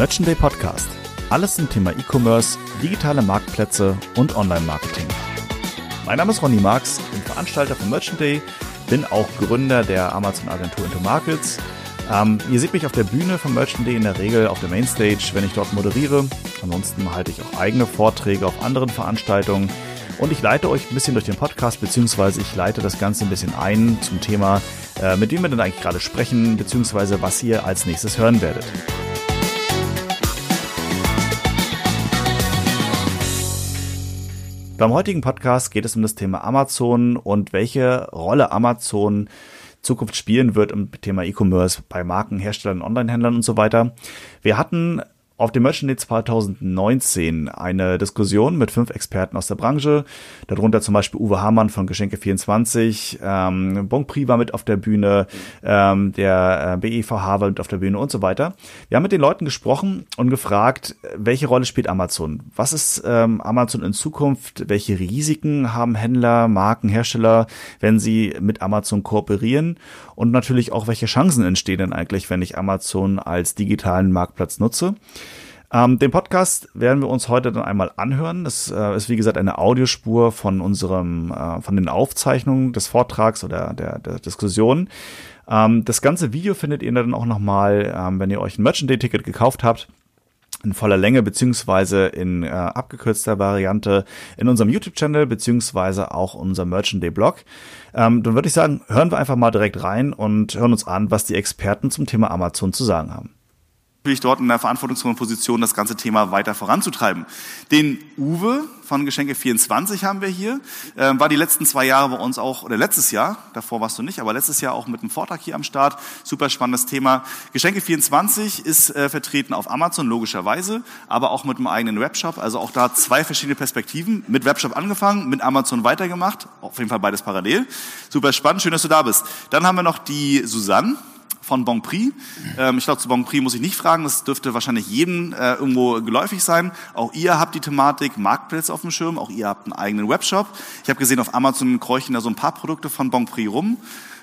Merchant Day Podcast. Alles zum Thema E-Commerce, digitale Marktplätze und Online-Marketing. Mein Name ist Ronny Marx, bin Veranstalter von Merchant Day, bin auch Gründer der Amazon-Agentur Into Markets. Ähm, ihr seht mich auf der Bühne von Merchant Day in der Regel auf der Mainstage, wenn ich dort moderiere. Ansonsten halte ich auch eigene Vorträge auf anderen Veranstaltungen. Und ich leite euch ein bisschen durch den Podcast, beziehungsweise ich leite das Ganze ein bisschen ein zum Thema, äh, mit dem wir denn eigentlich gerade sprechen, beziehungsweise was ihr als nächstes hören werdet. Beim heutigen Podcast geht es um das Thema Amazon und welche Rolle Amazon Zukunft spielen wird im Thema E-Commerce bei Marken, Herstellern, Online-Händlern und so weiter. Wir hatten auf dem Merchant Day 2019 eine Diskussion mit fünf Experten aus der Branche, darunter zum Beispiel Uwe Hamann von Geschenke24, ähm, Bonprix war mit auf der Bühne, ähm, der äh, BEVH war mit auf der Bühne und so weiter. Wir haben mit den Leuten gesprochen und gefragt, welche Rolle spielt Amazon? Was ist ähm, Amazon in Zukunft? Welche Risiken haben Händler, Marken, Hersteller, wenn sie mit Amazon kooperieren? Und natürlich auch, welche Chancen entstehen denn eigentlich, wenn ich Amazon als digitalen Marktplatz nutze? Ähm, den Podcast werden wir uns heute dann einmal anhören. Das äh, ist wie gesagt eine Audiospur von unserem, äh, von den Aufzeichnungen des Vortrags oder der, der Diskussion. Ähm, das ganze Video findet ihr dann auch nochmal, ähm, wenn ihr euch ein Merchant Day Ticket gekauft habt in voller Länge beziehungsweise in äh, abgekürzter Variante in unserem YouTube-Channel beziehungsweise auch unserem Merchant Day Blog. Ähm, dann würde ich sagen, hören wir einfach mal direkt rein und hören uns an, was die Experten zum Thema Amazon zu sagen haben natürlich dort in der verantwortungsvollen Position, das ganze Thema weiter voranzutreiben. Den Uwe von Geschenke24 haben wir hier, äh, war die letzten zwei Jahre bei uns auch, oder letztes Jahr, davor warst du nicht, aber letztes Jahr auch mit einem Vortrag hier am Start. Super spannendes Thema. Geschenke24 ist äh, vertreten auf Amazon, logischerweise, aber auch mit einem eigenen Webshop. Also auch da zwei verschiedene Perspektiven. Mit Webshop angefangen, mit Amazon weitergemacht. Auf jeden Fall beides parallel. Super spannend, schön, dass du da bist. Dann haben wir noch die Susanne von Bonprix. Ähm, ich glaube, zu Bonprix muss ich nicht fragen, das dürfte wahrscheinlich jedem äh, irgendwo geläufig sein. Auch ihr habt die Thematik Marktplätze auf dem Schirm, auch ihr habt einen eigenen Webshop. Ich habe gesehen, auf Amazon kreuchen da so ein paar Produkte von Bonprix rum.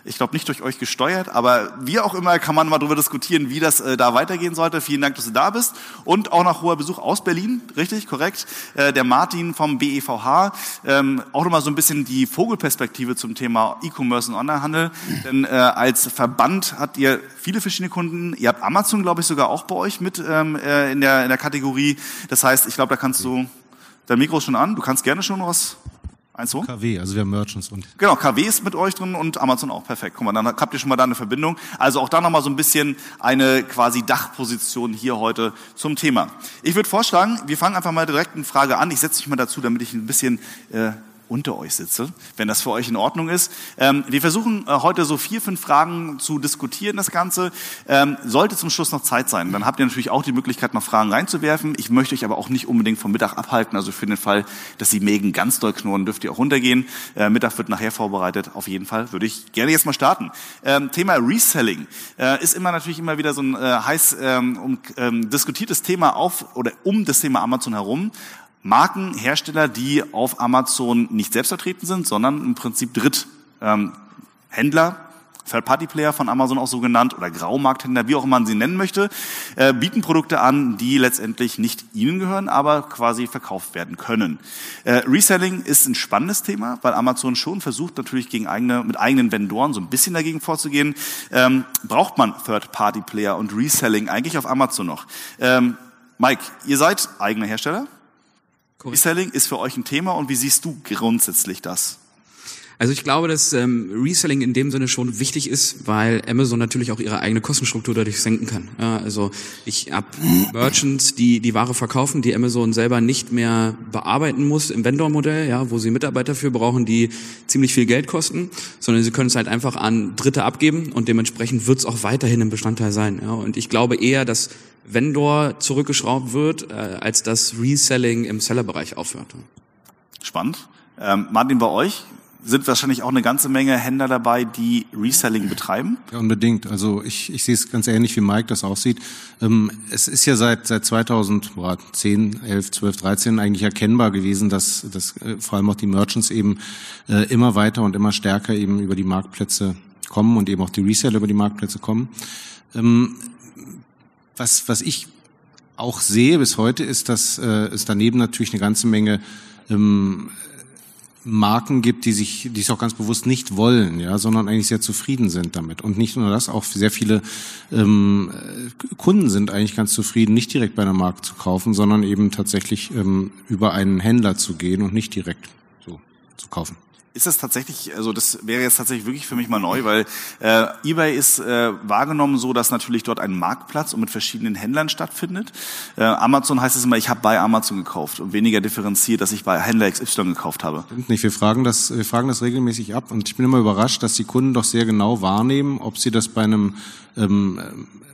Ich glaube nicht durch euch gesteuert, aber wie auch immer kann man mal darüber diskutieren, wie das äh, da weitergehen sollte. Vielen Dank, dass du da bist. Und auch nach hoher Besuch aus Berlin, richtig, korrekt. Äh, der Martin vom BEVH. Ähm, auch nochmal so ein bisschen die Vogelperspektive zum Thema E-Commerce und Onlinehandel. Denn äh, als Verband habt ihr viele verschiedene Kunden. Ihr habt Amazon, glaube ich, sogar auch bei euch mit ähm, äh, in, der, in der Kategorie. Das heißt, ich glaube, da kannst du, dein Mikro ist schon an, du kannst gerne schon was Eins so? KW, also wir haben Merchants und. Genau, KW ist mit euch drin und Amazon auch. Perfekt. Guck mal, dann habt ihr schon mal da eine Verbindung. Also auch da nochmal so ein bisschen eine quasi Dachposition hier heute zum Thema. Ich würde vorschlagen, wir fangen einfach mal direkt eine Frage an. Ich setze mich mal dazu, damit ich ein bisschen äh, unter euch sitze, wenn das für euch in Ordnung ist. Ähm, wir versuchen äh, heute so vier, fünf Fragen zu diskutieren, das Ganze. Ähm, sollte zum Schluss noch Zeit sein, dann habt ihr natürlich auch die Möglichkeit, noch Fragen reinzuwerfen. Ich möchte euch aber auch nicht unbedingt vom Mittag abhalten. Also für den Fall, dass die Mägen ganz doll knurren, dürft ihr auch runtergehen. Äh, Mittag wird nachher vorbereitet. Auf jeden Fall würde ich gerne jetzt mal starten. Ähm, Thema Reselling äh, ist immer natürlich immer wieder so ein äh, heiß ähm, um, ähm, diskutiertes Thema auf oder um das Thema Amazon herum. Marken, Hersteller, die auf Amazon nicht selbst vertreten sind, sondern im Prinzip Dritthändler, ähm, Third-Party-Player von Amazon auch so genannt oder Graumarkthändler, wie auch immer man sie nennen möchte, äh, bieten Produkte an, die letztendlich nicht ihnen gehören, aber quasi verkauft werden können. Äh, Reselling ist ein spannendes Thema, weil Amazon schon versucht natürlich gegen eigene, mit eigenen Vendoren so ein bisschen dagegen vorzugehen. Ähm, braucht man Third-Party-Player und Reselling eigentlich auf Amazon noch? Ähm, Mike, ihr seid eigener Hersteller? Reselling ist für euch ein Thema und wie siehst du grundsätzlich das? Also ich glaube, dass ähm, Reselling in dem Sinne schon wichtig ist, weil Amazon natürlich auch ihre eigene Kostenstruktur dadurch senken kann. Ja, also ich habe Merchants, die die Ware verkaufen, die Amazon selber nicht mehr bearbeiten muss im Vendor-Modell, ja, wo sie Mitarbeiter für brauchen, die ziemlich viel Geld kosten, sondern sie können es halt einfach an Dritte abgeben und dementsprechend wird es auch weiterhin ein Bestandteil sein. Ja. Und ich glaube eher, dass Vendor zurückgeschraubt wird, äh, als das Reselling im Sellerbereich aufhört. Spannend. Ähm, Martin, bei euch sind wahrscheinlich auch eine ganze Menge Händler dabei, die Reselling betreiben. Ja, unbedingt. Also ich, ich sehe es ganz ähnlich, wie Mike das aussieht. Ähm, es ist ja seit, seit 2010, 11, 12, 13 eigentlich erkennbar gewesen, dass, dass äh, vor allem auch die Merchants eben äh, immer weiter und immer stärker eben über die Marktplätze kommen und eben auch die Reseller über die Marktplätze kommen. Ähm, was, was ich auch sehe bis heute, ist, dass äh, es daneben natürlich eine ganze Menge ähm, Marken gibt, die sich, die es auch ganz bewusst nicht wollen, ja, sondern eigentlich sehr zufrieden sind damit. Und nicht nur das, auch sehr viele ähm, Kunden sind eigentlich ganz zufrieden, nicht direkt bei einer Marke zu kaufen, sondern eben tatsächlich ähm, über einen Händler zu gehen und nicht direkt so zu kaufen. Ist das tatsächlich, also das wäre jetzt tatsächlich wirklich für mich mal neu, weil äh, eBay ist äh, wahrgenommen so, dass natürlich dort ein Marktplatz und mit verschiedenen Händlern stattfindet. Äh, Amazon heißt es immer, ich habe bei Amazon gekauft und weniger differenziert, dass ich bei Händler XY gekauft habe. Stimmt nicht, wir fragen das, wir fragen das regelmäßig ab und ich bin immer überrascht, dass die Kunden doch sehr genau wahrnehmen, ob sie das bei einem ähm,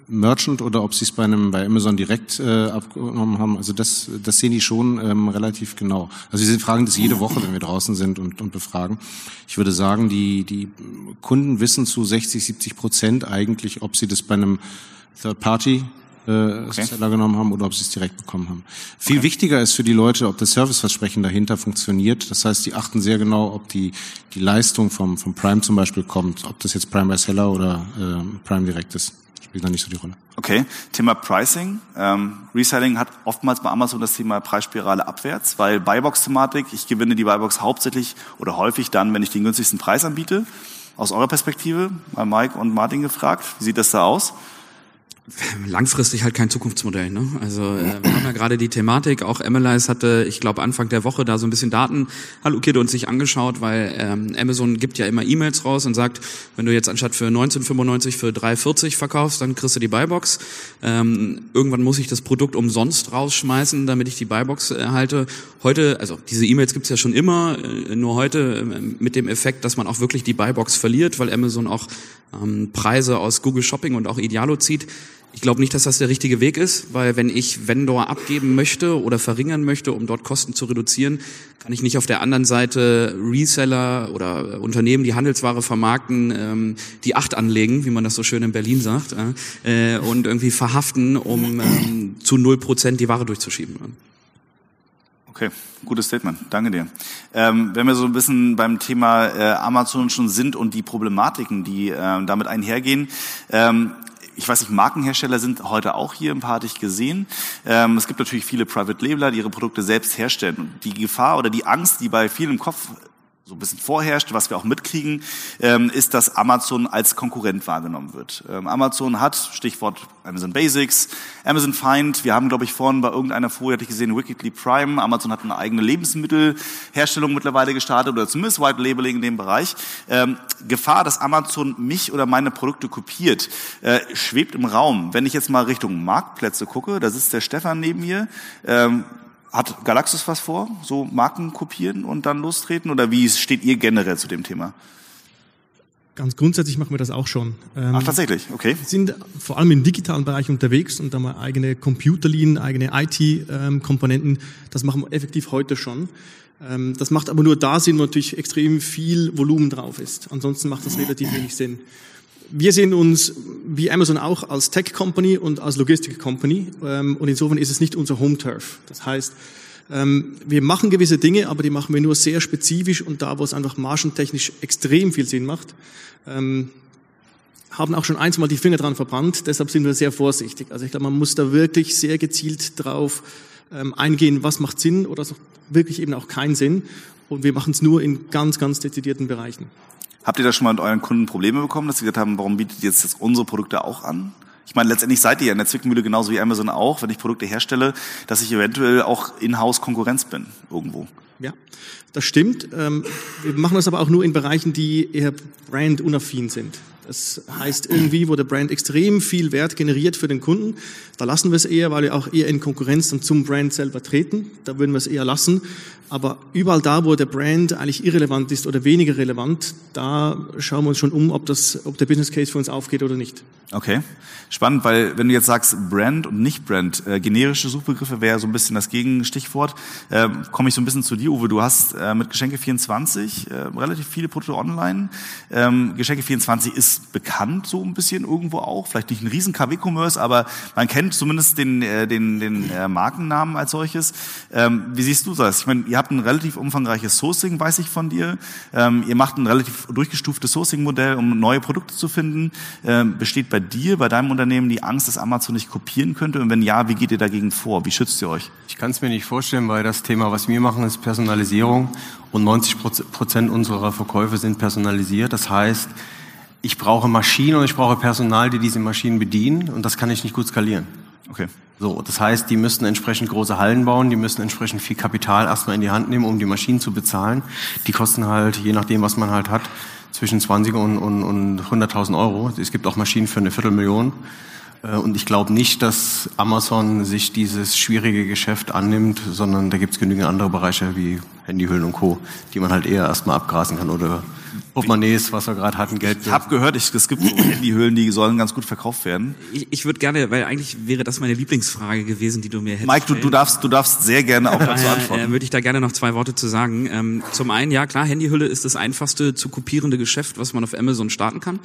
Merchant oder ob sie es bei einem bei Amazon direkt äh, abgenommen haben. Also das, das sehen die schon ähm, relativ genau. Also sie fragen das jede Woche, wenn wir draußen sind und, und befragen. Ich würde sagen, die, die Kunden wissen zu 60, 70 Prozent eigentlich, ob sie das bei einem Third Party äh, okay. Seller genommen haben oder ob sie es direkt bekommen haben. Viel okay. wichtiger ist für die Leute, ob das Serviceversprechen dahinter funktioniert. Das heißt, die achten sehr genau, ob die, die Leistung vom, vom Prime zum Beispiel kommt, ob das jetzt Prime by Seller oder äh, Prime direkt ist spielt da nicht so die Rolle. Okay, Thema Pricing. Ähm, Reselling hat oftmals bei Amazon das Thema Preisspirale abwärts, weil Buybox-Thematik, ich gewinne die Buybox hauptsächlich oder häufig dann, wenn ich den günstigsten Preis anbiete. Aus eurer Perspektive, mal Mike und Martin gefragt, wie sieht das da aus? Langfristig halt kein Zukunftsmodell. Ne? Also äh, wir haben ja gerade die Thematik, auch Emilys hatte, ich glaube Anfang der Woche da so ein bisschen Daten hallokiert und sich angeschaut, weil ähm, Amazon gibt ja immer E-Mails raus und sagt, wenn du jetzt anstatt für 19,95 für 3,40 verkaufst, dann kriegst du die Buybox. Ähm, irgendwann muss ich das Produkt umsonst rausschmeißen, damit ich die Buybox erhalte. Heute, also diese E-Mails gibt's ja schon immer, äh, nur heute äh, mit dem Effekt, dass man auch wirklich die Buybox verliert, weil Amazon auch ähm, Preise aus Google Shopping und auch Idealo zieht. Ich glaube nicht, dass das der richtige Weg ist, weil wenn ich Vendor abgeben möchte oder verringern möchte, um dort Kosten zu reduzieren, kann ich nicht auf der anderen Seite Reseller oder Unternehmen, die Handelsware vermarkten, ähm, die Acht anlegen, wie man das so schön in Berlin sagt, äh, und irgendwie verhaften, um ähm, zu null Prozent die Ware durchzuschieben. Okay, gutes Statement. Danke dir. Ähm, wenn wir so ein bisschen beim Thema äh, Amazon schon sind und die Problematiken, die äh, damit einhergehen, ähm, ich weiß nicht, Markenhersteller sind heute auch hier, ein paar hatte ich gesehen. Ähm, es gibt natürlich viele Private Labeler, die ihre Produkte selbst herstellen. Und die Gefahr oder die Angst, die bei vielen im Kopf so ein bisschen vorherrscht, was wir auch mitkriegen, ähm, ist, dass Amazon als Konkurrent wahrgenommen wird. Ähm, Amazon hat, Stichwort Amazon Basics, Amazon Find, wir haben, glaube ich, vorhin bei irgendeiner Folie, hatte ich gesehen, Wickedly Prime, Amazon hat eine eigene Lebensmittelherstellung mittlerweile gestartet oder zumindest White Labeling in dem Bereich. Ähm, Gefahr, dass Amazon mich oder meine Produkte kopiert, äh, schwebt im Raum. Wenn ich jetzt mal Richtung Marktplätze gucke, da sitzt der Stefan neben mir, hat Galaxus was vor? So Marken kopieren und dann lostreten? Oder wie steht ihr generell zu dem Thema? Ganz grundsätzlich machen wir das auch schon. Ähm, Ach, tatsächlich, okay. Wir sind vor allem im digitalen Bereich unterwegs und da wir eigene Computerlinien, eigene IT-Komponenten. Das machen wir effektiv heute schon. Ähm, das macht aber nur da Sinn, wo natürlich extrem viel Volumen drauf ist. Ansonsten macht das relativ wenig Sinn wir sehen uns wie Amazon auch als Tech Company und als Logistik Company ähm, und insofern ist es nicht unser Home Turf. Das heißt, ähm, wir machen gewisse Dinge, aber die machen wir nur sehr spezifisch und da, wo es einfach margentechnisch extrem viel Sinn macht. Ähm, haben auch schon eins mal die Finger dran verbrannt, deshalb sind wir sehr vorsichtig. Also ich glaube, man muss da wirklich sehr gezielt drauf eingehen, was macht Sinn oder wirklich eben auch keinen Sinn. Und wir machen es nur in ganz, ganz dezidierten Bereichen. Habt ihr da schon mal mit euren Kunden Probleme bekommen, dass sie gesagt haben, warum bietet ihr jetzt unsere Produkte auch an? Ich meine, letztendlich seid ihr ja in der Zwickmühle genauso wie Amazon auch, wenn ich Produkte herstelle, dass ich eventuell auch in-house Konkurrenz bin irgendwo. Ja, das stimmt. Ähm, wir machen das aber auch nur in Bereichen, die eher brandunaffin sind. Das heißt irgendwie, wo der Brand extrem viel Wert generiert für den Kunden, da lassen wir es eher, weil wir auch eher in Konkurrenz dann zum Brand selber treten. Da würden wir es eher lassen. Aber überall da, wo der Brand eigentlich irrelevant ist oder weniger relevant, da schauen wir uns schon um, ob das, ob der Business Case für uns aufgeht oder nicht. Okay, spannend, weil wenn du jetzt sagst Brand und nicht Brand, äh, generische Suchbegriffe wäre so ein bisschen das Gegenstichwort. Äh, Komme ich so ein bisschen zu dir, Uwe, du hast äh, mit Geschenke24 äh, relativ viele Produkte online. Ähm, Geschenke24 ist bekannt so ein bisschen irgendwo auch, vielleicht nicht ein riesen KW-Commerce, aber man kennt zumindest den, äh, den, den äh, Markennamen als solches. Ähm, wie siehst du das? Ich meine, ihr habt ein relativ umfangreiches Sourcing, weiß ich von dir. Ähm, ihr macht ein relativ durchgestuftes Sourcing-Modell, um neue Produkte zu finden. Ähm, besteht bei dir, bei deinem Unternehmen die Angst, dass Amazon nicht kopieren könnte? Und wenn ja, wie geht ihr dagegen vor? Wie schützt ihr euch? Ich kann es mir nicht vorstellen, weil das Thema, was wir machen, ist Personalisierung und 90 Prozent unserer Verkäufe sind personalisiert. Das heißt, ich brauche Maschinen und ich brauche Personal, die diese Maschinen bedienen und das kann ich nicht gut skalieren. Okay. So, das heißt, die müssen entsprechend große Hallen bauen, die müssen entsprechend viel Kapital erstmal in die Hand nehmen, um die Maschinen zu bezahlen. Die kosten halt, je nachdem, was man halt hat, zwischen 20 und, und, und 100.000 Euro. Es gibt auch Maschinen für eine Viertelmillion. Äh, und ich glaube nicht, dass Amazon sich dieses schwierige Geschäft annimmt, sondern da gibt es genügend andere Bereiche wie Handyhüllen und Co., die man halt eher erstmal abgrasen kann oder Portemonnaies, was wir gerade hatten, Geld. Ich habe gehört, ich, es gibt Handyhüllen, die sollen ganz gut verkauft werden. Ich, ich würde gerne, weil eigentlich wäre das meine Lieblingsfrage gewesen, die du mir hättest. Mike, du, du darfst, du darfst sehr gerne auch dazu antworten. Äh, würde ich da gerne noch zwei Worte zu sagen. Ähm, zum einen, ja klar, Handyhülle ist das einfachste zu kopierende Geschäft, was man auf Amazon starten kann.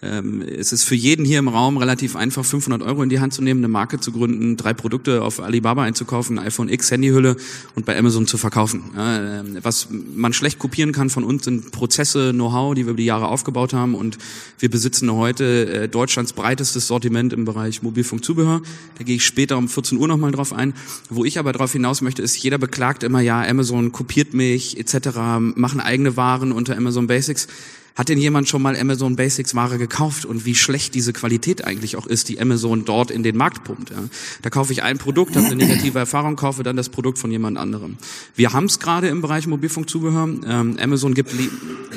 Ähm, es ist für jeden hier im Raum relativ einfach, 500 Euro in die Hand zu nehmen, eine Marke zu gründen, drei Produkte auf Alibaba einzukaufen, iPhone X Handyhülle und bei Amazon zu verkaufen. Äh, was man schlecht kopieren kann von uns sind Prozesse, Know-how, die wir über die Jahre aufgebaut haben und wir besitzen heute äh, Deutschlands breitestes Sortiment im Bereich Mobilfunkzubehör. Da gehe ich später um 14 Uhr nochmal drauf ein. Wo ich aber darauf hinaus möchte, ist, jeder beklagt immer, ja, Amazon kopiert mich etc., machen eigene Waren unter Amazon Basics. Hat denn jemand schon mal Amazon Basics Ware gekauft und wie schlecht diese Qualität eigentlich auch ist, die Amazon dort in den Markt pumpt? Ja? Da kaufe ich ein Produkt, habe eine negative Erfahrung, kaufe dann das Produkt von jemand anderem. Wir haben es gerade im Bereich Mobilfunkzubehör. Ähm, Amazon gibt,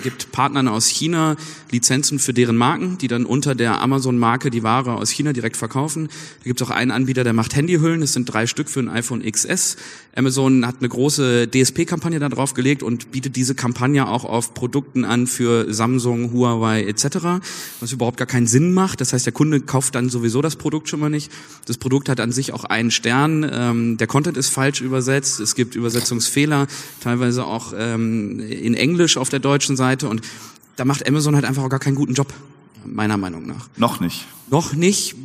gibt Partnern aus China Lizenzen für deren Marken, die dann unter der Amazon-Marke die Ware aus China direkt verkaufen. Da gibt es auch einen Anbieter, der macht Handyhüllen. Das sind drei Stück für ein iPhone XS. Amazon hat eine große DSP-Kampagne da drauf gelegt und bietet diese Kampagne auch auf Produkten an für Samsung, Huawei etc., was überhaupt gar keinen Sinn macht. Das heißt, der Kunde kauft dann sowieso das Produkt schon mal nicht. Das Produkt hat an sich auch einen Stern. Ähm, der Content ist falsch übersetzt. Es gibt Übersetzungsfehler, teilweise auch ähm, in Englisch auf der deutschen Seite. Und da macht Amazon halt einfach auch gar keinen guten Job, meiner Meinung nach. Noch nicht. Noch nicht.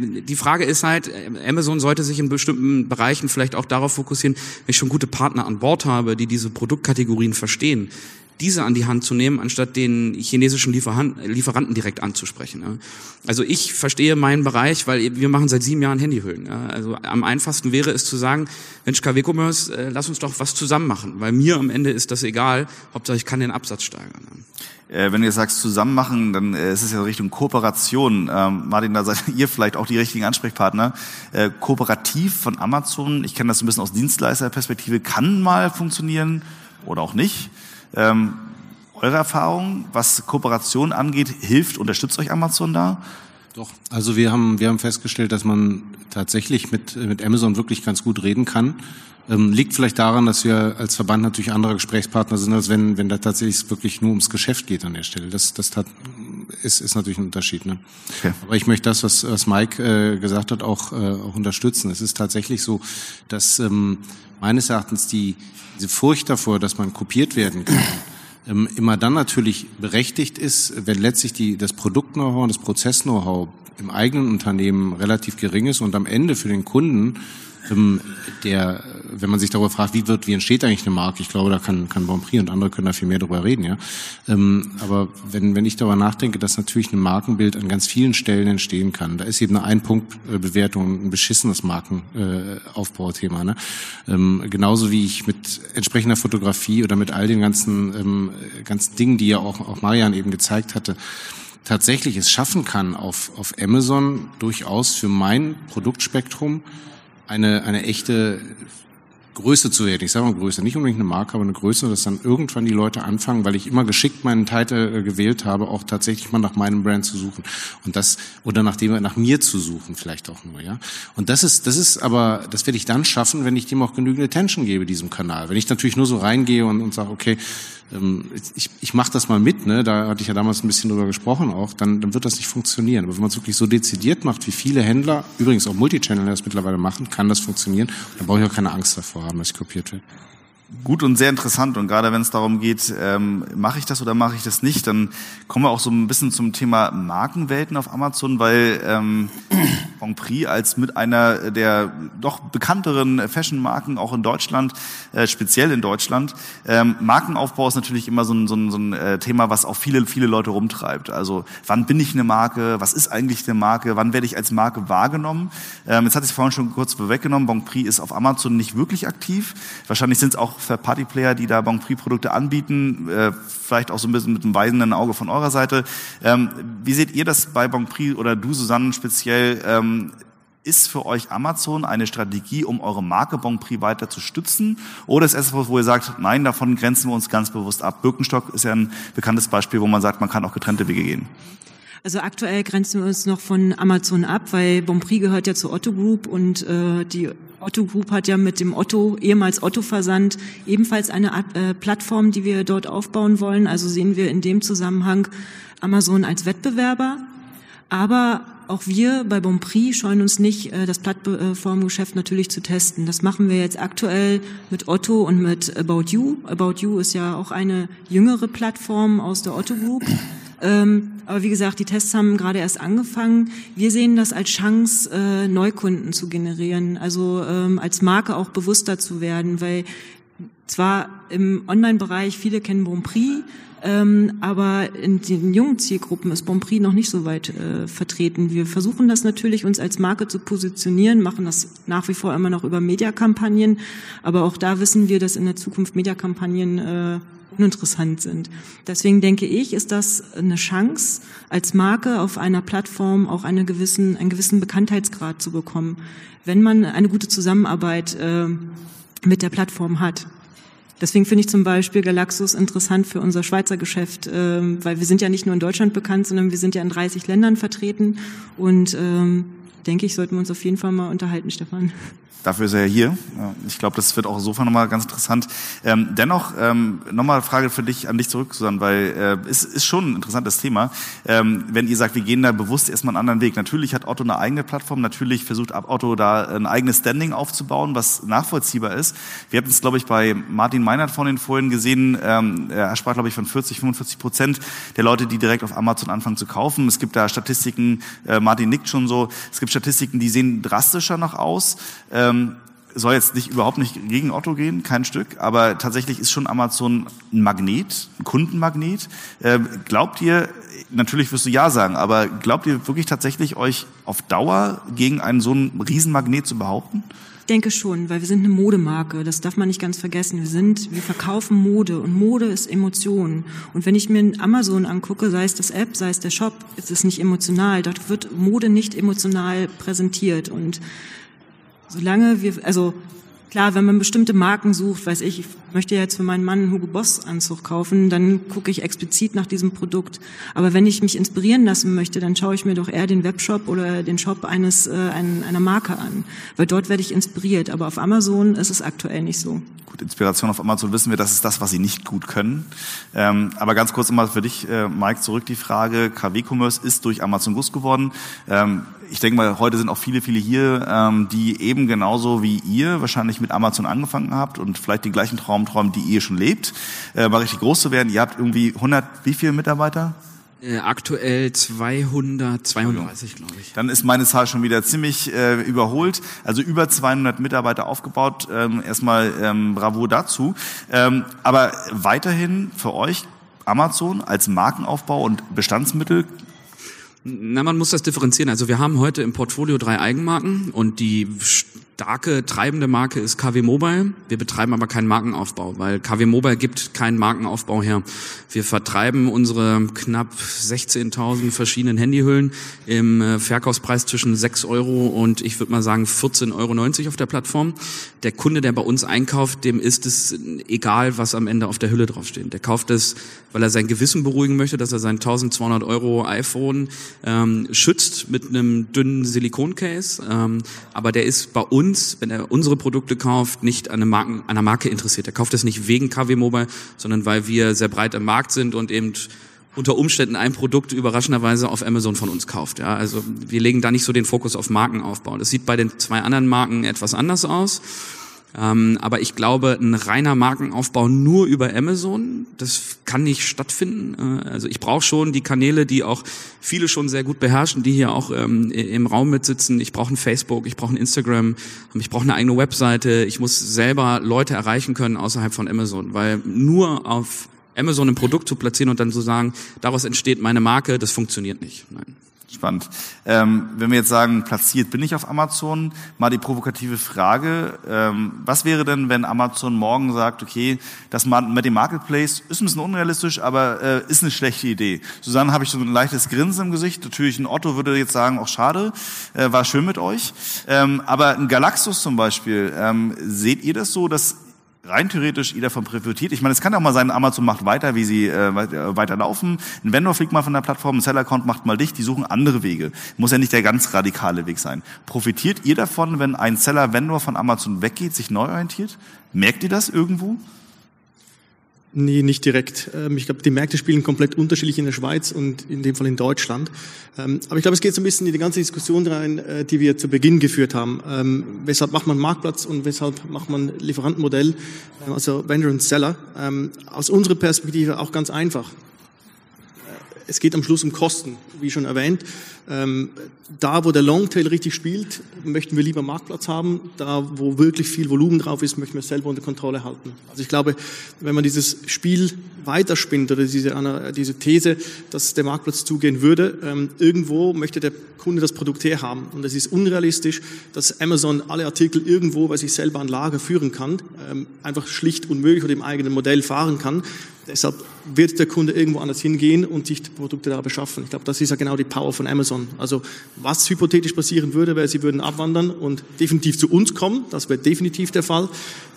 Die Frage ist halt, Amazon sollte sich in bestimmten Bereichen vielleicht auch darauf fokussieren, wenn ich schon gute Partner an Bord habe, die diese Produktkategorien verstehen, diese an die Hand zu nehmen, anstatt den chinesischen Lieferanten direkt anzusprechen. Also ich verstehe meinen Bereich, weil wir machen seit sieben Jahren Handyhüllen. Also am einfachsten wäre es zu sagen, Mensch, KW Commerce, äh, lass uns doch was zusammen machen, weil mir am Ende ist das egal, Hauptsache ich kann den Absatz steigern. Äh, wenn du jetzt sagst zusammen machen, dann äh, ist es ja Richtung Kooperation. Ähm, Martin, da seid ihr vielleicht auch die richtigen Ansprechpartner. kooperativ von Amazon, ich kenne das ein bisschen aus Dienstleisterperspektive, kann mal funktionieren oder auch nicht. Ähm, eure Erfahrung, was Kooperation angeht, hilft, unterstützt euch Amazon da? Doch. Also wir haben, wir haben festgestellt, dass man tatsächlich mit, mit Amazon wirklich ganz gut reden kann. Ähm, liegt vielleicht daran, dass wir als Verband natürlich andere Gesprächspartner sind, als wenn, wenn da tatsächlich wirklich nur ums Geschäft geht an der Stelle. Das, das hat, ist, ist natürlich ein Unterschied. Ne? Okay. Aber ich möchte das, was, was Mike äh, gesagt hat, auch, äh, auch unterstützen. Es ist tatsächlich so, dass ähm, meines Erachtens die, diese Furcht davor, dass man kopiert werden kann, immer dann natürlich berechtigt ist, wenn letztlich die, das Produkt-Know-how und das Prozess-Know-how im eigenen Unternehmen relativ gering ist und am Ende für den Kunden ähm, der, wenn man sich darüber fragt, wie wird, wie entsteht eigentlich eine Marke, ich glaube, da kann, kann Bonprix und andere können da viel mehr darüber reden, ja. Ähm, aber wenn, wenn ich darüber nachdenke, dass natürlich ein Markenbild an ganz vielen Stellen entstehen kann, da ist eben eine Ein-Punkt-Bewertung ein beschissenes Markenaufbauthema, ne? Ähm, genauso wie ich mit entsprechender Fotografie oder mit all den ganzen, ähm, ganzen Dingen, die ja auch, auch Marian eben gezeigt hatte, tatsächlich es schaffen kann, auf, auf Amazon durchaus für mein Produktspektrum eine, eine echte Größe zu werden. Ich sage mal Größe, nicht unbedingt eine Marke, aber eine Größe, dass dann irgendwann die Leute anfangen, weil ich immer geschickt meinen Titel äh, gewählt habe, auch tatsächlich mal nach meinem Brand zu suchen und das oder nach dem nach mir zu suchen, vielleicht auch nur, ja. Und das ist das ist aber das werde ich dann schaffen, wenn ich dem auch genügend Attention gebe diesem Kanal. Wenn ich natürlich nur so reingehe und, und sage, okay, ich, ich mache das mal mit, ne? da hatte ich ja damals ein bisschen drüber gesprochen auch, dann, dann wird das nicht funktionieren. Aber wenn man es wirklich so dezidiert macht, wie viele Händler, übrigens auch Multichannel das mittlerweile machen, kann das funktionieren. Dann brauche ich auch keine Angst davor haben, dass ich kopiert werde. gut und sehr interessant. Und gerade wenn es darum geht, ähm, mache ich das oder mache ich das nicht, dann kommen wir auch so ein bisschen zum Thema Markenwelten auf Amazon, weil ähm, Bon Prix als mit einer der doch bekannteren Fashion-Marken auch in Deutschland, äh, speziell in Deutschland, ähm, Markenaufbau ist natürlich immer so ein, so ein, so ein äh, Thema, was auch viele, viele Leute rumtreibt. Also wann bin ich eine Marke? Was ist eigentlich eine Marke? Wann werde ich als Marke wahrgenommen? Ähm, jetzt hatte ich vorhin schon kurz vorweggenommen, Bon Prix ist auf Amazon nicht wirklich aktiv. Wahrscheinlich sind es auch für Partyplayer, die da Bon Prix Produkte anbieten, äh, vielleicht auch so ein bisschen mit einem weisenden Auge von eurer Seite. Ähm, wie seht ihr das bei Bon Prix oder du, Susanne, speziell? Ähm, ist für euch Amazon eine Strategie, um eure Marke Bon Prix weiter zu stützen? Oder ist es etwas, wo ihr sagt, nein, davon grenzen wir uns ganz bewusst ab? Birkenstock ist ja ein bekanntes Beispiel, wo man sagt, man kann auch getrennte Wege gehen. Also aktuell grenzen wir uns noch von Amazon ab, weil Bonprix gehört ja zur Otto Group und äh, die Otto Group hat ja mit dem Otto, ehemals Otto Versand, ebenfalls eine äh, Plattform, die wir dort aufbauen wollen. Also sehen wir in dem Zusammenhang Amazon als Wettbewerber. Aber auch wir bei Bonprix scheuen uns nicht, äh, das Plattformgeschäft natürlich zu testen. Das machen wir jetzt aktuell mit Otto und mit About You. About You ist ja auch eine jüngere Plattform aus der Otto Group. Ähm, aber wie gesagt, die Tests haben gerade erst angefangen. Wir sehen das als Chance, äh, Neukunden zu generieren, also ähm, als Marke auch bewusster zu werden, weil zwar im Online-Bereich viele kennen Bonprix, ähm, aber in den jungen Zielgruppen ist Bonprix noch nicht so weit äh, vertreten. Wir versuchen das natürlich, uns als Marke zu positionieren, machen das nach wie vor immer noch über Mediakampagnen, aber auch da wissen wir, dass in der Zukunft Mediakampagnen äh, uninteressant sind. Deswegen denke ich, ist das eine Chance, als Marke auf einer Plattform auch eine gewissen, einen gewissen Bekanntheitsgrad zu bekommen, wenn man eine gute Zusammenarbeit äh, mit der Plattform hat. Deswegen finde ich zum Beispiel Galaxus interessant für unser Schweizer Geschäft, äh, weil wir sind ja nicht nur in Deutschland bekannt, sondern wir sind ja in 30 Ländern vertreten und ähm, denke ich, sollten wir uns auf jeden Fall mal unterhalten, Stefan. Dafür ist er ja hier. Ich glaube, das wird auch insofern nochmal ganz interessant. Ähm, dennoch ähm, nochmal eine Frage für dich, an dich zurück, Susanne, weil äh, es ist schon ein interessantes Thema. Ähm, wenn ihr sagt, wir gehen da bewusst erstmal einen anderen Weg. Natürlich hat Otto eine eigene Plattform, natürlich versucht Otto da ein eigenes Standing aufzubauen, was nachvollziehbar ist. Wir hatten es, glaube ich, bei Martin Meinert von den vorhin gesehen. Ähm, er sprach, glaube ich, von 40, 45 Prozent der Leute, die direkt auf Amazon anfangen zu kaufen. Es gibt da Statistiken, äh, Martin nickt schon so, es gibt Statistiken, die sehen drastischer noch aus. Ähm, soll jetzt nicht überhaupt nicht gegen Otto gehen, kein Stück, aber tatsächlich ist schon Amazon ein Magnet, ein Kundenmagnet. Ähm, glaubt ihr, natürlich wirst du ja sagen, aber glaubt ihr wirklich tatsächlich euch auf Dauer gegen einen so einen Riesenmagnet zu behaupten? Ich denke schon, weil wir sind eine Modemarke, das darf man nicht ganz vergessen. Wir sind, wir verkaufen Mode und Mode ist Emotion. Und wenn ich mir Amazon angucke, sei es das App, sei es der Shop, ist es nicht emotional. Dort wird Mode nicht emotional präsentiert und solange wir, also klar, wenn man bestimmte Marken sucht, weiß ich, ich möchte jetzt für meinen Mann einen Hugo Boss Anzug kaufen, dann gucke ich explizit nach diesem Produkt. Aber wenn ich mich inspirieren lassen möchte, dann schaue ich mir doch eher den Webshop oder den Shop eines äh, einer Marke an, weil dort werde ich inspiriert. Aber auf Amazon ist es aktuell nicht so. Gut, Inspiration auf Amazon wissen wir, das ist das, was sie nicht gut können. Ähm, aber ganz kurz immer für dich, äh, Mike, zurück die Frage: KW-Commerce ist durch Amazon groß geworden. Ähm, ich denke mal, heute sind auch viele, viele hier, ähm, die eben genauso wie ihr wahrscheinlich mit Amazon angefangen habt und vielleicht den gleichen Traum träumen, die ihr schon lebt, äh, mal richtig groß zu werden. Ihr habt irgendwie 100, wie viele Mitarbeiter? Äh, aktuell 200, 230, glaube ich. Dann ist meine Zahl schon wieder ziemlich äh, überholt. Also über 200 Mitarbeiter aufgebaut. Ähm, erstmal ähm, Bravo dazu. Ähm, aber weiterhin für euch Amazon als Markenaufbau und Bestandsmittel na, man muss das differenzieren. Also wir haben heute im Portfolio drei Eigenmarken und die starke treibende Marke ist KW Mobile. Wir betreiben aber keinen Markenaufbau, weil KW Mobile gibt keinen Markenaufbau her. Wir vertreiben unsere knapp 16.000 verschiedenen Handyhüllen im äh, Verkaufspreis zwischen 6 Euro und ich würde mal sagen 14,90 Euro auf der Plattform. Der Kunde, der bei uns einkauft, dem ist es egal, was am Ende auf der Hülle draufsteht. Der kauft es, weil er sein Gewissen beruhigen möchte, dass er sein 1200 Euro iPhone ähm, schützt mit einem dünnen Silikoncase. Ähm, aber der ist bei uns uns, wenn er unsere Produkte kauft, nicht an, einer Marke interessiert. Er kauft es nicht wegen KW Mobile, sondern weil wir sehr breit im Markt sind und eben unter Umständen ein Produkt überraschenderweise auf Amazon von uns kauft. Ja, also wir legen da nicht so den Fokus auf Markenaufbau. Das sieht bei den zwei anderen Marken etwas anders aus. Ähm, aber ich glaube, ein reiner Markenaufbau nur über Amazon, das kann nicht stattfinden. Äh, also ich brauche schon die Kanäle, die auch viele schon sehr gut beherrschen, die hier auch ähm, im Raum mitsitzen. Ich brauche ein Facebook, ich brauche ein Instagram, ich brauche eine eigene Webseite. Ich muss selber Leute erreichen können außerhalb von Amazon, weil nur auf Amazon ein Produkt zu platzieren und dann zu sagen, daraus entsteht meine Marke, das funktioniert nicht. Nein. Spannend. Ähm, wenn wir jetzt sagen, platziert bin ich auf Amazon, mal die provokative Frage, ähm, was wäre denn, wenn Amazon morgen sagt, okay, das mit dem Marketplace ist ein bisschen unrealistisch, aber äh, ist eine schlechte Idee. Susanne habe ich so ein leichtes Grinsen im Gesicht. Natürlich ein Otto würde jetzt sagen, auch schade, äh, war schön mit euch. Ähm, aber ein Galaxus zum Beispiel, ähm, seht ihr das so, dass rein theoretisch jeder von profitiert. Ich meine, es kann auch mal sein, Amazon macht weiter, wie sie äh, äh, weiter laufen. Ein Vendor fliegt mal von der Plattform, ein Seller-Account macht mal dicht, die suchen andere Wege. Muss ja nicht der ganz radikale Weg sein. Profitiert ihr davon, wenn ein Seller-Vendor von Amazon weggeht, sich neu orientiert? Merkt ihr das irgendwo? Nee, nicht direkt. Ähm, ich glaube, die Märkte spielen komplett unterschiedlich in der Schweiz und in dem Fall in Deutschland. Ähm, aber ich glaube, es geht so ein bisschen in die ganze Diskussion rein, äh, die wir zu Beginn geführt haben. Ähm, weshalb macht man Marktplatz und weshalb macht man Lieferantenmodell, also Vendor und Seller? Aus unserer Perspektive auch ganz einfach. Es geht am Schluss um Kosten, wie schon erwähnt. Ähm, da, wo der Longtail richtig spielt, möchten wir lieber Marktplatz haben. Da, wo wirklich viel Volumen drauf ist, möchten wir selber unter Kontrolle halten. Also ich glaube, wenn man dieses Spiel weiterspinnt oder diese, diese These, dass der Marktplatz zugehen würde, ähm, irgendwo möchte der Kunde das Produkt herhaben. Und es ist unrealistisch, dass Amazon alle Artikel irgendwo bei sich selber an Lager führen kann, ähm, einfach schlicht unmöglich oder im eigenen Modell fahren kann. Deshalb wird der Kunde irgendwo anders hingehen und sich die Produkte da beschaffen. Ich glaube, das ist ja genau die Power von Amazon. Also was hypothetisch passieren würde, wäre, sie würden abwandern und definitiv zu uns kommen. Das wäre definitiv der Fall.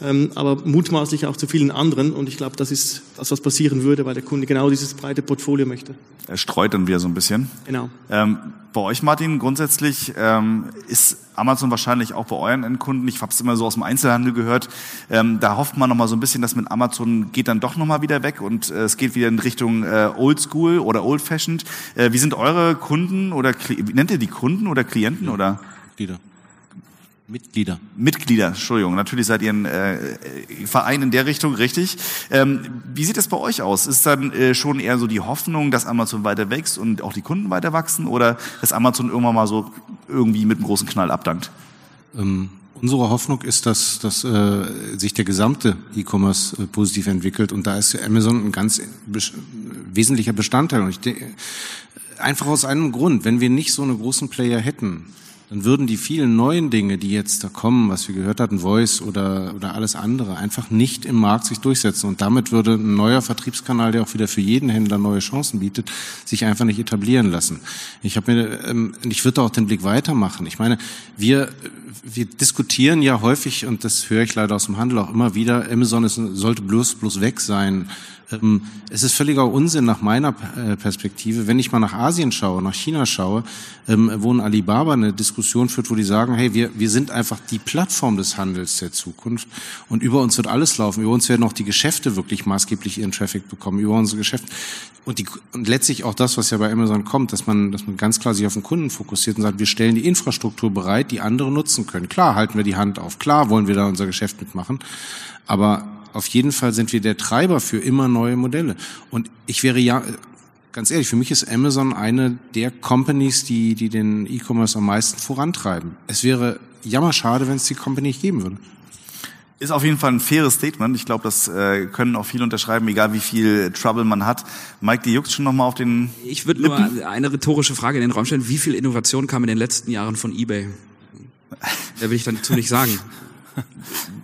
Ähm, aber mutmaßlich auch zu vielen anderen. Und ich glaube, das ist das, was passieren würde, weil der Kunde genau dieses breite Portfolio möchte. Er streut dann wieder so ein bisschen. Genau. Ähm, bei euch, Martin, grundsätzlich ähm, ist Amazon wahrscheinlich auch bei euren Endkunden. Ich habe es immer so aus dem Einzelhandel gehört. Ähm, da hofft man noch mal so ein bisschen, dass mit Amazon geht dann doch noch mal wieder weg und äh, es geht wieder in Richtung äh, Oldschool oder Old Fashioned. Äh, wie sind eure Kunden oder nennt ihr die Kunden oder Klienten oder? Mitglieder. Mitglieder. Mitglieder, Entschuldigung. Natürlich seid ihr ein äh, Verein in der Richtung, richtig. Ähm, wie sieht es bei euch aus? Ist dann äh, schon eher so die Hoffnung, dass Amazon weiter wächst und auch die Kunden weiter wachsen oder dass Amazon irgendwann mal so irgendwie mit einem großen Knall abdankt? Ähm, unsere Hoffnung ist, dass, dass äh, sich der gesamte E-Commerce äh, positiv entwickelt und da ist Amazon ein ganz bes wesentlicher Bestandteil. Und ich denke, einfach aus einem Grund, wenn wir nicht so eine großen Player hätten, dann würden die vielen neuen Dinge, die jetzt da kommen, was wir gehört hatten, Voice oder, oder alles andere, einfach nicht im Markt sich durchsetzen. Und damit würde ein neuer Vertriebskanal, der auch wieder für jeden Händler neue Chancen bietet, sich einfach nicht etablieren lassen. Ich habe mir, ähm, ich würde auch den Blick weitermachen. Ich meine, wir, wir diskutieren ja häufig, und das höre ich leider aus dem Handel auch immer wieder, Amazon ist, sollte bloß, bloß weg sein es ist völliger Unsinn nach meiner äh, Perspektive, wenn ich mal nach Asien schaue, nach China schaue, ähm, wo ein Alibaba eine Diskussion führt, wo die sagen, hey, wir, wir sind einfach die Plattform des Handels der Zukunft und über uns wird alles laufen. Über uns werden auch die Geschäfte wirklich maßgeblich ihren Traffic bekommen, über unsere Geschäfte. Und, die, und letztlich auch das, was ja bei Amazon kommt, dass man, dass man ganz klar sich auf den Kunden fokussiert und sagt, wir stellen die Infrastruktur bereit, die andere nutzen können. Klar halten wir die Hand auf, klar wollen wir da unser Geschäft mitmachen, aber auf jeden Fall sind wir der Treiber für immer neue Modelle. Und ich wäre ja, ganz ehrlich, für mich ist Amazon eine der Companies, die, die den E-Commerce am meisten vorantreiben. Es wäre jammerschade, wenn es die Company nicht geben würde. Ist auf jeden Fall ein faires Statement. Ich glaube, das äh, können auch viele unterschreiben, egal wie viel Trouble man hat. Mike, die juckt schon nochmal auf den. Ich würde nur eine rhetorische Frage in den Raum stellen. Wie viel Innovation kam in den letzten Jahren von eBay? Da will ich dann dazu nicht sagen.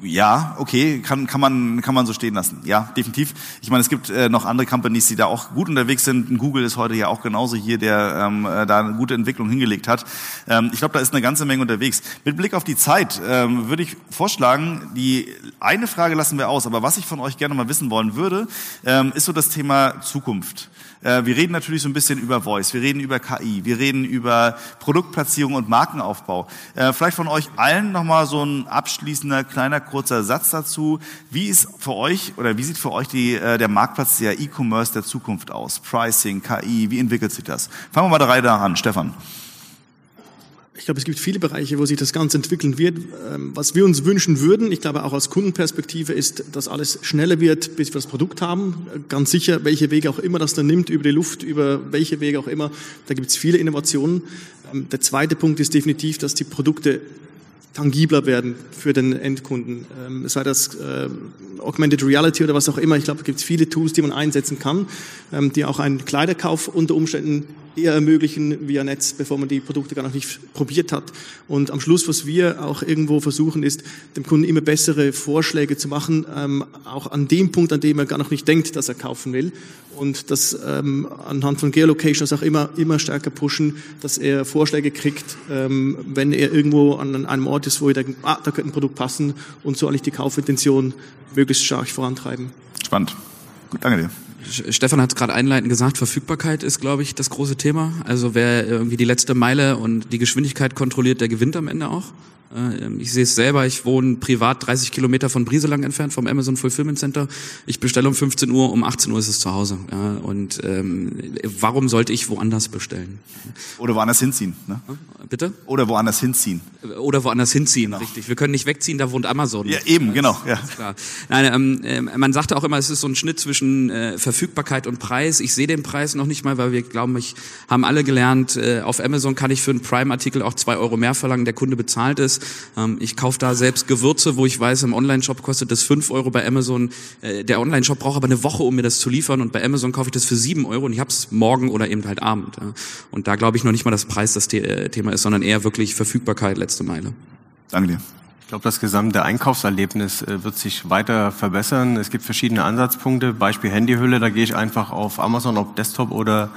Ja, okay, kann, kann, man, kann man so stehen lassen. Ja, definitiv. Ich meine, es gibt äh, noch andere Companies, die da auch gut unterwegs sind. Google ist heute ja auch genauso hier, der ähm, äh, da eine gute Entwicklung hingelegt hat. Ähm, ich glaube, da ist eine ganze Menge unterwegs. Mit Blick auf die Zeit ähm, würde ich vorschlagen, die eine Frage lassen wir aus, aber was ich von euch gerne mal wissen wollen würde, ähm, ist so das Thema Zukunft. Äh, wir reden natürlich so ein bisschen über Voice, wir reden über KI, wir reden über Produktplatzierung und Markenaufbau. Äh, vielleicht von euch allen nochmal so ein abschließender kleiner kurzer Satz dazu. Wie ist für euch oder wie sieht für euch die, äh, der Marktplatz der E-Commerce der Zukunft aus? Pricing, KI, wie entwickelt sich das? Fangen wir mal der Reihe da an, Stefan ich glaube, es gibt viele Bereiche, wo sich das Ganze entwickeln wird. Ähm, was wir uns wünschen würden, ich glaube auch aus Kundenperspektive, ist, dass alles schneller wird, bis wir das Produkt haben. Ganz sicher, welche Wege auch immer das dann nimmt, über die Luft, über welche Wege auch immer, da gibt es viele Innovationen. Ähm, der zweite Punkt ist definitiv, dass die Produkte tangibler werden für den Endkunden. Ähm, sei das äh, Augmented Reality oder was auch immer. Ich glaube, es gibt viele Tools, die man einsetzen kann, ähm, die auch einen Kleiderkauf unter Umständen eher ermöglichen via Netz, bevor man die Produkte gar noch nicht probiert hat. Und am Schluss, was wir auch irgendwo versuchen, ist, dem Kunden immer bessere Vorschläge zu machen, ähm, auch an dem Punkt, an dem er gar noch nicht denkt, dass er kaufen will. Und das ähm, anhand von Geolocations auch immer, immer stärker pushen, dass er Vorschläge kriegt, ähm, wenn er irgendwo an einem Ort ist, wo er denkt, ah, da könnte ein Produkt passen und so eigentlich die Kaufintention möglichst stark vorantreiben. Spannend. Gut, danke dir. Stefan hat es gerade einleitend gesagt, Verfügbarkeit ist, glaube ich, das große Thema. Also wer irgendwie die letzte Meile und die Geschwindigkeit kontrolliert, der gewinnt am Ende auch. Äh, ich sehe es selber, ich wohne privat 30 Kilometer von Brieselang entfernt vom Amazon Fulfillment Center. Ich bestelle um 15 Uhr, um 18 Uhr ist es zu Hause. Und ähm, warum sollte ich woanders bestellen? Oder woanders hinziehen. Ne? Bitte? Oder woanders hinziehen. Oder woanders hinziehen, genau. richtig. Wir können nicht wegziehen, da wohnt Amazon. Ja, eben, genau. Ja. Klar. Nein, ähm, äh, man sagte auch immer, es ist so ein Schnitt zwischen äh, Verfügbarkeit und Preis. Ich sehe den Preis noch nicht mal, weil wir glauben, ich haben alle gelernt, äh, auf Amazon kann ich für einen Prime-Artikel auch zwei Euro mehr verlangen, der Kunde bezahlt es. Ähm, ich kaufe da selbst Gewürze, wo ich weiß, im Online-Shop kostet das fünf Euro, bei Amazon, äh, der Online-Shop braucht aber eine Woche, um mir das zu liefern und bei Amazon kaufe ich das für sieben Euro und ich habe es morgen oder eben halt Abend. Ja. Und da glaube ich noch nicht mal, dass Preis das The äh, Thema ist, sondern eher wirklich Verfügbarkeit letzte Meile. Danke dir. Ich glaube, das gesamte Einkaufserlebnis äh, wird sich weiter verbessern. Es gibt verschiedene Ansatzpunkte. Beispiel Handyhülle, da gehe ich einfach auf Amazon, ob Desktop oder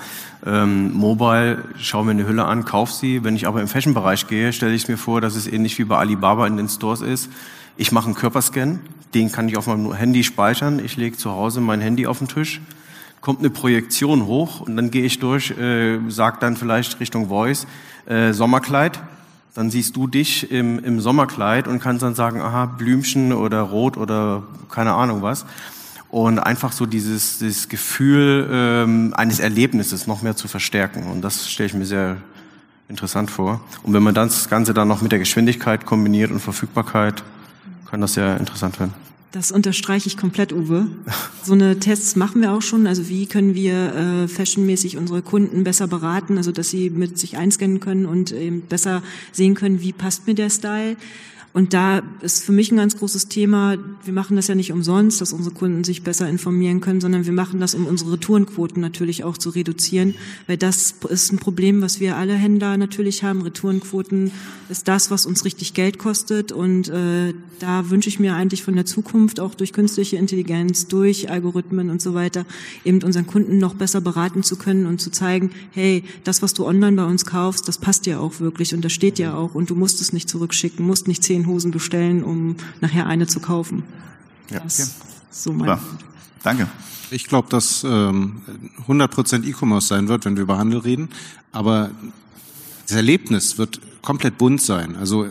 ähm, Mobile, schaue mir eine Hülle an, kaufe sie. Wenn ich aber im Fashion-Bereich gehe, stelle ich mir vor, dass es ähnlich wie bei Alibaba in den Stores ist. Ich mache einen Körperscan, den kann ich auf meinem Handy speichern. Ich lege zu Hause mein Handy auf den Tisch, kommt eine Projektion hoch und dann gehe ich durch, äh, sage dann vielleicht Richtung Voice, äh, Sommerkleid, dann siehst du dich im, im Sommerkleid und kannst dann sagen, aha, Blümchen oder Rot oder keine Ahnung was. Und einfach so dieses, dieses Gefühl ähm, eines Erlebnisses noch mehr zu verstärken. Und das stelle ich mir sehr interessant vor. Und wenn man das Ganze dann noch mit der Geschwindigkeit kombiniert und Verfügbarkeit, kann das sehr interessant werden. Das unterstreiche ich komplett, Uwe. So eine Tests machen wir auch schon. Also wie können wir äh, fashionmäßig unsere Kunden besser beraten, also dass sie mit sich einscannen können und eben besser sehen können, wie passt mir der Style. Und da ist für mich ein ganz großes Thema, wir machen das ja nicht umsonst, dass unsere Kunden sich besser informieren können, sondern wir machen das, um unsere Retourenquoten natürlich auch zu reduzieren, weil das ist ein Problem, was wir alle Händler natürlich haben. Retourenquoten ist das, was uns richtig Geld kostet. Und äh, da wünsche ich mir eigentlich von der Zukunft auch durch künstliche Intelligenz, durch Algorithmen und so weiter, eben unseren Kunden noch besser beraten zu können und zu zeigen, hey, das, was du online bei uns kaufst, das passt dir auch wirklich und das steht dir auch. Und du musst es nicht zurückschicken, musst nicht zehn Hosen bestellen, um nachher eine zu kaufen. Ja, Das okay. so mein Super. Danke. Ich glaube, dass ähm, 100% E-Commerce sein wird, wenn wir über Handel reden. Aber das Erlebnis wird komplett bunt sein. Also äh,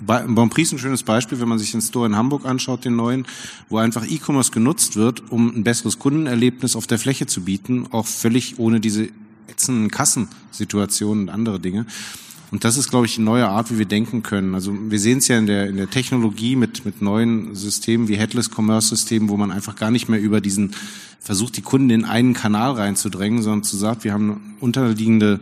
Bonprix ist ein schönes Beispiel, wenn man sich den Store in Hamburg anschaut, den neuen, wo einfach E-Commerce genutzt wird, um ein besseres Kundenerlebnis auf der Fläche zu bieten, auch völlig ohne diese ätzenden Kassensituationen und andere Dinge. Und das ist, glaube ich, eine neue Art, wie wir denken können. Also wir sehen es ja in der, in der Technologie mit, mit neuen Systemen wie Headless Commerce Systemen, wo man einfach gar nicht mehr über diesen versucht, die Kunden in einen Kanal reinzudrängen, sondern zu sagt, wir haben eine unterliegende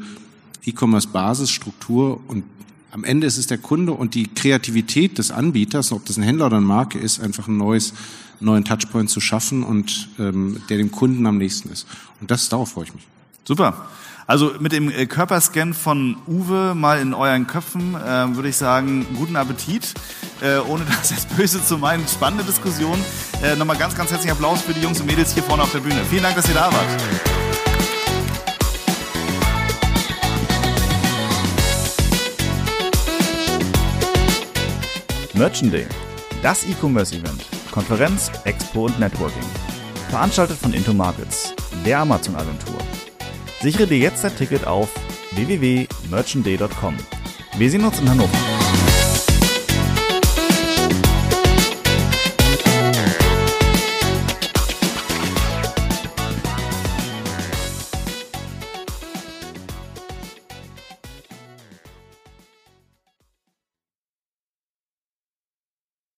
E-Commerce-Basisstruktur und am Ende ist es der Kunde und die Kreativität des Anbieters, ob das ein Händler oder eine Marke ist, einfach ein neues, neuen Touchpoint zu schaffen und ähm, der dem Kunden am nächsten ist. Und das darauf freue ich mich. Super. Also mit dem äh, Körperscan von Uwe mal in euren Köpfen äh, würde ich sagen, guten Appetit. Äh, ohne das jetzt böse zu meinen, spannende Diskussion. Äh, Nochmal ganz, ganz herzlichen Applaus für die Jungs und Mädels hier vorne auf der Bühne. Vielen Dank, dass ihr da wart. Merchant Day, das E-Commerce-Event, Konferenz, Expo und Networking. Veranstaltet von Into Markets, der Amazon-Agentur. Sichere dir jetzt dein Ticket auf www.merchantday.com. Wir sehen uns in Hannover.